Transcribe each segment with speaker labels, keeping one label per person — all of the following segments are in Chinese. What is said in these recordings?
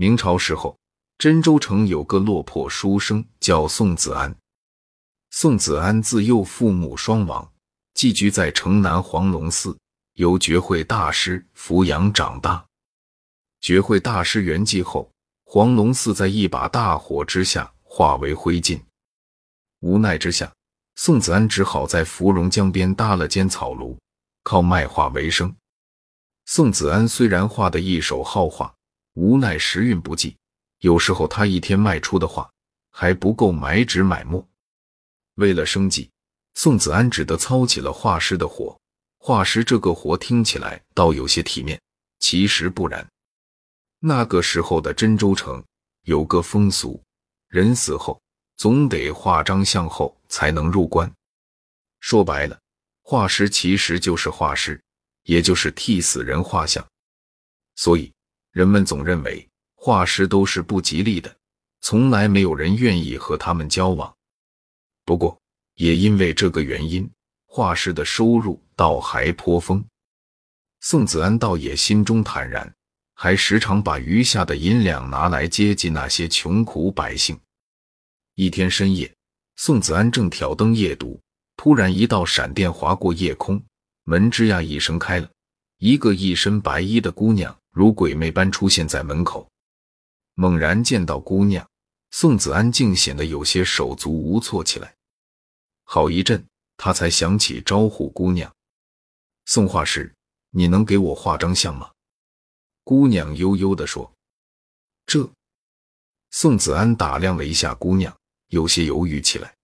Speaker 1: 明朝时候，真州城有个落魄书生叫宋子安。宋子安自幼父母双亡，寄居在城南黄龙寺，由觉慧大师抚养长大。觉慧大师圆寂后，黄龙寺在一把大火之下化为灰烬。无奈之下，宋子安只好在芙蓉江边搭了间草庐，靠卖画为生。宋子安虽然画的一手好画，无奈时运不济，有时候他一天卖出的画还不够买纸买墨。为了生计，宋子安只得操起了画师的活。画师这个活听起来倒有些体面，其实不然。那个时候的真州城有个风俗，人死后总得画张像后才能入关。说白了，画师其实就是画师，也就是替死人画像。所以人们总认为画师都是不吉利的，从来没有人愿意和他们交往。不过，也因为这个原因，画师的收入倒还颇丰。宋子安倒也心中坦然，还时常把余下的银两拿来接济那些穷苦百姓。一天深夜，宋子安正挑灯夜读，突然一道闪电划过夜空，门吱呀一声开了，一个一身白衣的姑娘如鬼魅般出现在门口。猛然见到姑娘，宋子安竟显得有些手足无措起来。好一阵，他才想起招呼姑娘：“宋画师，你能给我画张像吗？”姑娘悠悠地说：“这。”宋子安打量了一下姑娘，有些犹豫起来。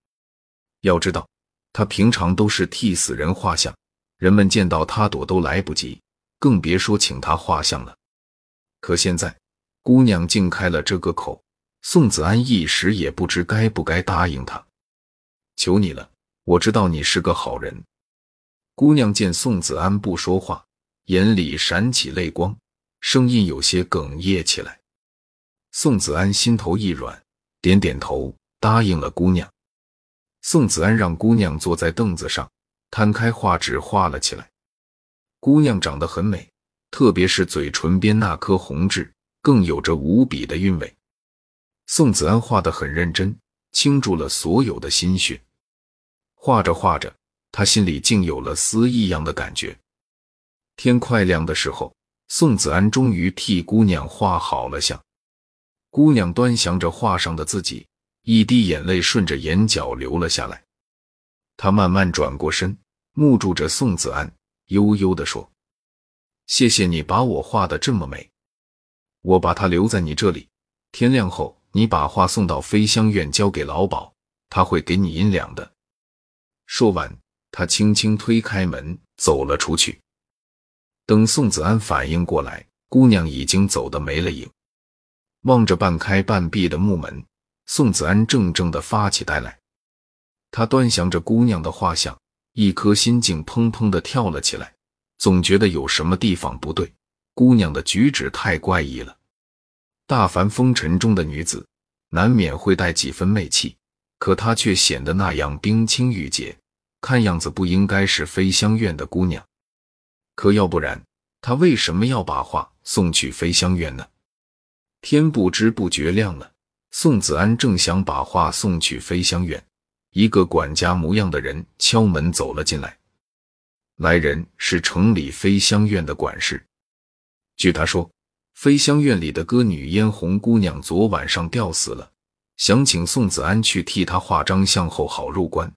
Speaker 1: 要知道，他平常都是替死人画像，人们见到他躲都来不及，更别说请他画像了。可现在，姑娘竟开了这个口，宋子安一时也不知该不该答应她。求你了。我知道你是个好人。姑娘见宋子安不说话，眼里闪起泪光，声音有些哽咽起来。宋子安心头一软，点点头，答应了姑娘。宋子安让姑娘坐在凳子上，摊开画纸画了起来。姑娘长得很美，特别是嘴唇边那颗红痣，更有着无比的韵味。宋子安画得很认真，倾注了所有的心血。画着画着，他心里竟有了丝异样的感觉。天快亮的时候，宋子安终于替姑娘画好了像。姑娘端详着画上的自己，一滴眼泪顺着眼角流了下来。她慢慢转过身，目注着宋子安，悠悠地说：“谢谢你把我画的这么美，我把它留在你这里。天亮后，你把画送到飞香院，交给老鸨，他会给你银两的。”说完，他轻轻推开门，走了出去。等宋子安反应过来，姑娘已经走得没了影。望着半开半闭的木门，宋子安怔怔的发起呆来。他端详着姑娘的画像，一颗心竟砰砰的跳了起来，总觉得有什么地方不对。姑娘的举止太怪异了。大凡风尘中的女子，难免会带几分媚气。可她却显得那样冰清玉洁，看样子不应该是飞香院的姑娘。可要不然，她为什么要把画送去飞香院呢？天不知不觉亮了，宋子安正想把画送去飞香院，一个管家模样的人敲门走了进来。来人是城里飞香院的管事。据他说，飞香院里的歌女嫣红姑娘昨晚上吊死了。想请宋子安去替她画张像后好入关。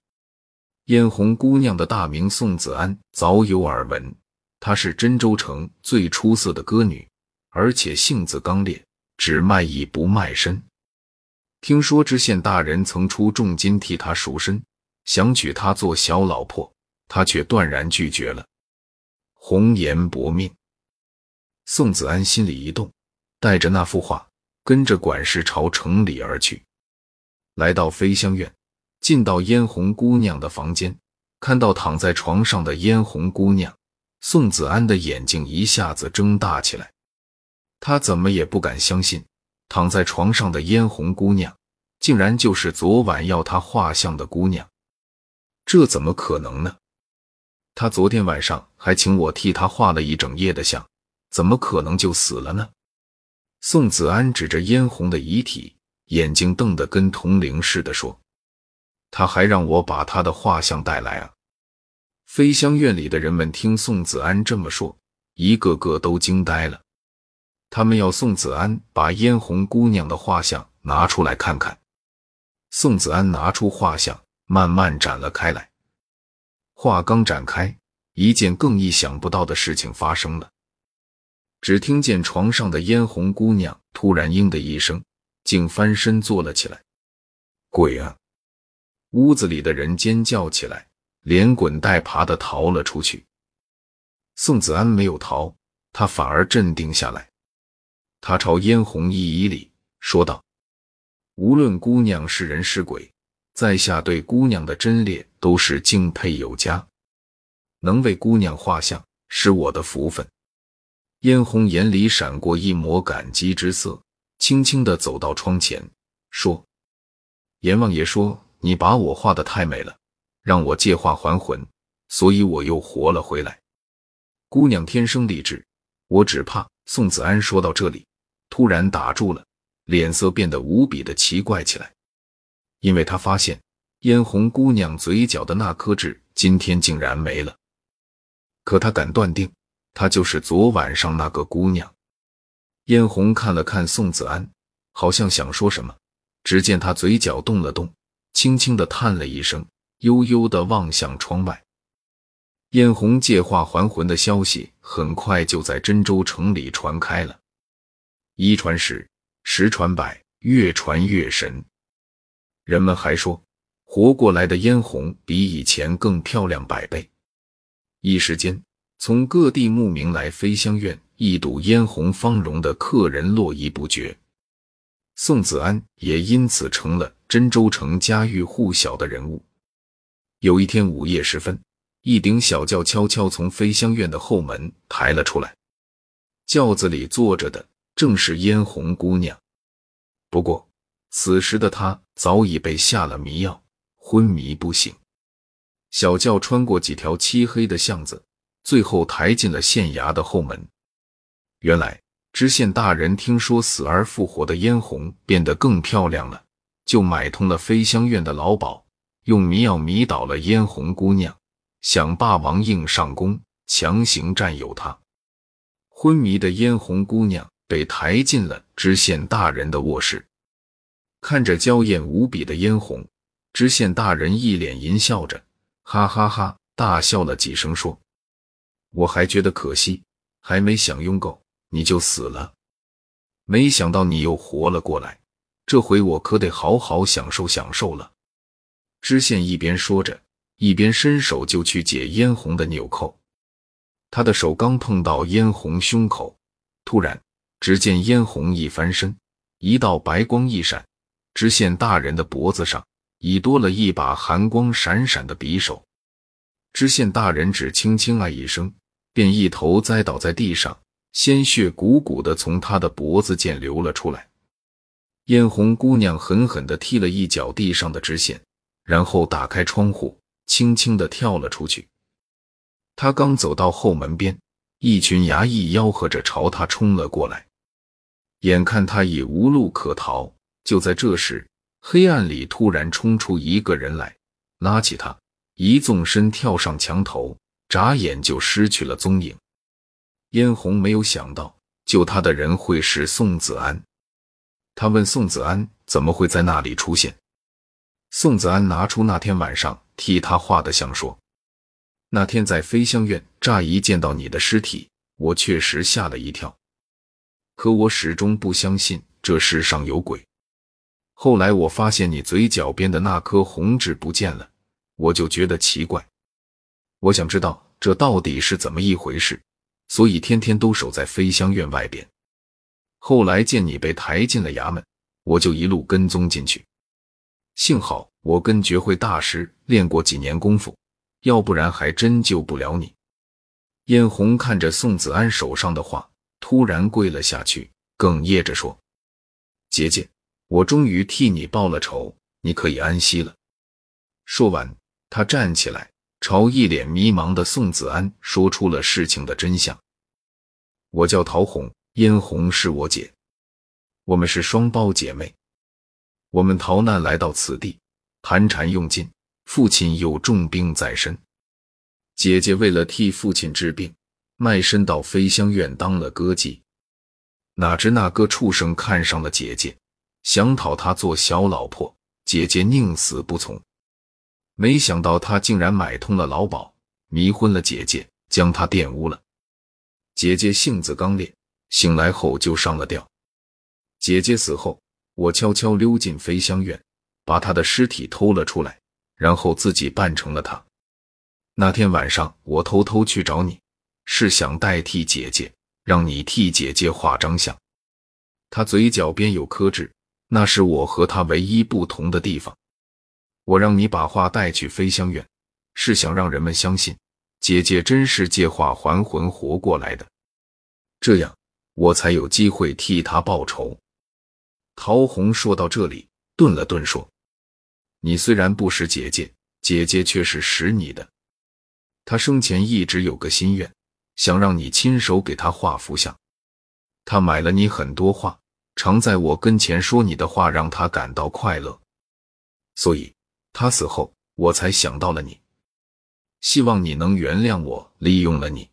Speaker 1: 嫣红姑娘的大名宋子安早有耳闻，她是真州城最出色的歌女，而且性子刚烈，只卖艺不卖身。听说知县大人曾出重金替他赎身，想娶她做小老婆，他却断然拒绝了，红颜薄命。宋子安心里一动，带着那幅画，跟着管事朝城里而去。来到飞香院，进到嫣红姑娘的房间，看到躺在床上的嫣红姑娘，宋子安的眼睛一下子睁大起来。他怎么也不敢相信，躺在床上的嫣红姑娘，竟然就是昨晚要他画像的姑娘。这怎么可能呢？他昨天晚上还请我替他画了一整夜的像，怎么可能就死了呢？宋子安指着嫣红的遗体，眼睛瞪得跟铜铃似的，说：“他还让我把他的画像带来啊！”飞香院里的人们听宋子安这么说，一个个都惊呆了。他们要宋子安把嫣红姑娘的画像拿出来看看。宋子安拿出画像，慢慢展了开来。画刚展开，一件更意想不到的事情发生了。只听见床上的嫣红姑娘突然“嘤”的一声，竟翻身坐了起来。鬼啊！屋子里的人尖叫起来，连滚带爬的逃了出去。宋子安没有逃，他反而镇定下来。他朝嫣红一一礼，说道：“无论姑娘是人是鬼，在下对姑娘的贞烈都是敬佩有加，能为姑娘画像是我的福分。”嫣红眼里闪过一抹感激之色，轻轻的走到窗前，说：“阎王爷说你把我画的太美了，让我借画还魂，所以我又活了回来。姑娘天生丽质，我只怕……”宋子安说到这里，突然打住了，脸色变得无比的奇怪起来，因为他发现嫣红姑娘嘴角的那颗痣今天竟然没了，可他敢断定。她就是昨晚上那个姑娘。嫣红看了看宋子安，好像想说什么，只见他嘴角动了动，轻轻的叹了一声，悠悠的望向窗外。嫣红借画还魂的消息很快就在真州城里传开了，一传十，十传百，越传越神。人们还说，活过来的嫣红比以前更漂亮百倍。一时间。从各地慕名来飞香院一睹嫣红芳容的客人络绎不绝，宋子安也因此成了真州城家喻户晓的人物。有一天午夜时分，一顶小轿悄悄从飞香院的后门抬了出来，轿子里坐着的正是嫣红姑娘。不过此时的她早已被下了迷药，昏迷不醒。小轿穿过几条漆黑的巷子。最后抬进了县衙的后门。原来知县大人听说死而复活的嫣红变得更漂亮了，就买通了飞香院的老鸨，用迷药迷倒了嫣红姑娘，想霸王硬上弓，强行占有她。昏迷的嫣红姑娘被抬进了知县大人的卧室，看着娇艳无比的嫣红，知县大人一脸淫笑着，哈哈哈大笑了几声，说。我还觉得可惜，还没享用够你就死了，没想到你又活了过来，这回我可得好好享受享受了。知县一边说着，一边伸手就去解嫣红的纽扣。他的手刚碰到嫣红胸口，突然只见嫣红一翻身，一道白光一闪，知县大人的脖子上已多了一把寒光闪闪的匕首。知县大人只轻轻啊一声。便一头栽倒在地上，鲜血汩汩的从他的脖子间流了出来。嫣红姑娘狠狠地踢了一脚地上的知县，然后打开窗户，轻轻地跳了出去。他刚走到后门边，一群衙役吆喝着朝他冲了过来。眼看他已无路可逃，就在这时，黑暗里突然冲出一个人来，拉起他，一纵身跳上墙头。眨眼就失去了踪影。嫣红没有想到救她的人会是宋子安，他问宋子安怎么会在那里出现。宋子安拿出那天晚上替他画的像，说：“那天在飞香院，乍一见到你的尸体，我确实吓了一跳。可我始终不相信这世上有鬼。后来我发现你嘴角边的那颗红痣不见了，我就觉得奇怪。”我想知道这到底是怎么一回事，所以天天都守在飞香院外边。后来见你被抬进了衙门，我就一路跟踪进去。幸好我跟绝慧大师练过几年功夫，要不然还真救不了你。嫣红看着宋子安手上的画，突然跪了下去，哽咽着说：“姐姐，我终于替你报了仇，你可以安息了。”说完，他站起来。朝一脸迷茫的宋子安说出了事情的真相：“我叫陶红，嫣红是我姐。我们是双胞姐妹。我们逃难来到此地，盘缠用尽，父亲有重病在身。姐姐为了替父亲治病，卖身到飞香院当了歌妓。哪知那个畜生看上了姐姐，想讨她做小老婆，姐姐宁死不从。没想到他竟然买通了老鸨，迷昏了姐姐，将她玷污了。姐姐性子刚烈，醒来后就上了吊。姐姐死后。我悄悄溜进飞香院，把她的尸体偷了出来，然后自己扮成了她。那天晚上，我偷偷去找你，是想代替姐姐，让你替姐姐画张相。他嘴角边有颗痣，那是我和他唯一不同的地方。我让你把画带去飞香院，是想让人们相信姐姐真是借画还魂活过来的，这样我才有机会替她报仇。陶红说到这里，顿了顿，说：“你虽然不识姐姐，姐姐却是识你的。她生前一直有个心愿，想让你亲手给她画幅像。她买了你很多画，常在我跟前说你的话，让她感到快乐。所以她死后，我才想到了你，希望你能原谅我利用了你。”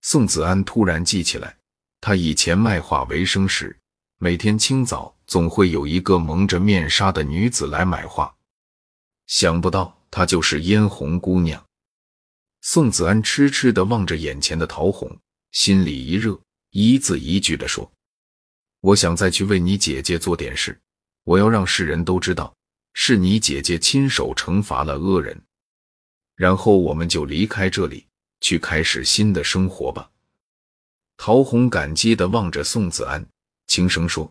Speaker 1: 宋子安突然记起来，他以前卖画为生时。每天清早总会有一个蒙着面纱的女子来买画，想不到她就是嫣红姑娘。宋子安痴痴地望着眼前的桃红，心里一热，一字一句地说：“我想再去为你姐姐做点事，我要让世人都知道是你姐姐亲手惩罚了恶人，然后我们就离开这里，去开始新的生活吧。”桃红感激地望着宋子安。轻声说：“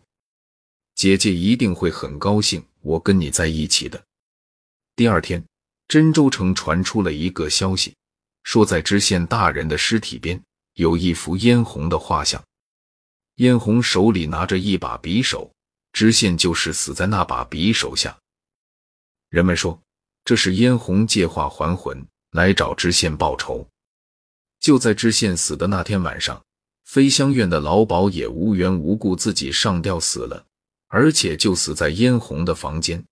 Speaker 1: 姐姐一定会很高兴，我跟你在一起的。”第二天，真州城传出了一个消息，说在知县大人的尸体边有一幅嫣红的画像，嫣红手里拿着一把匕首，知县就是死在那把匕首下。人们说这是嫣红借画还魂，来找知县报仇。就在知县死的那天晚上。飞香院的老鸨也无缘无故自己上吊死了，而且就死在嫣红的房间。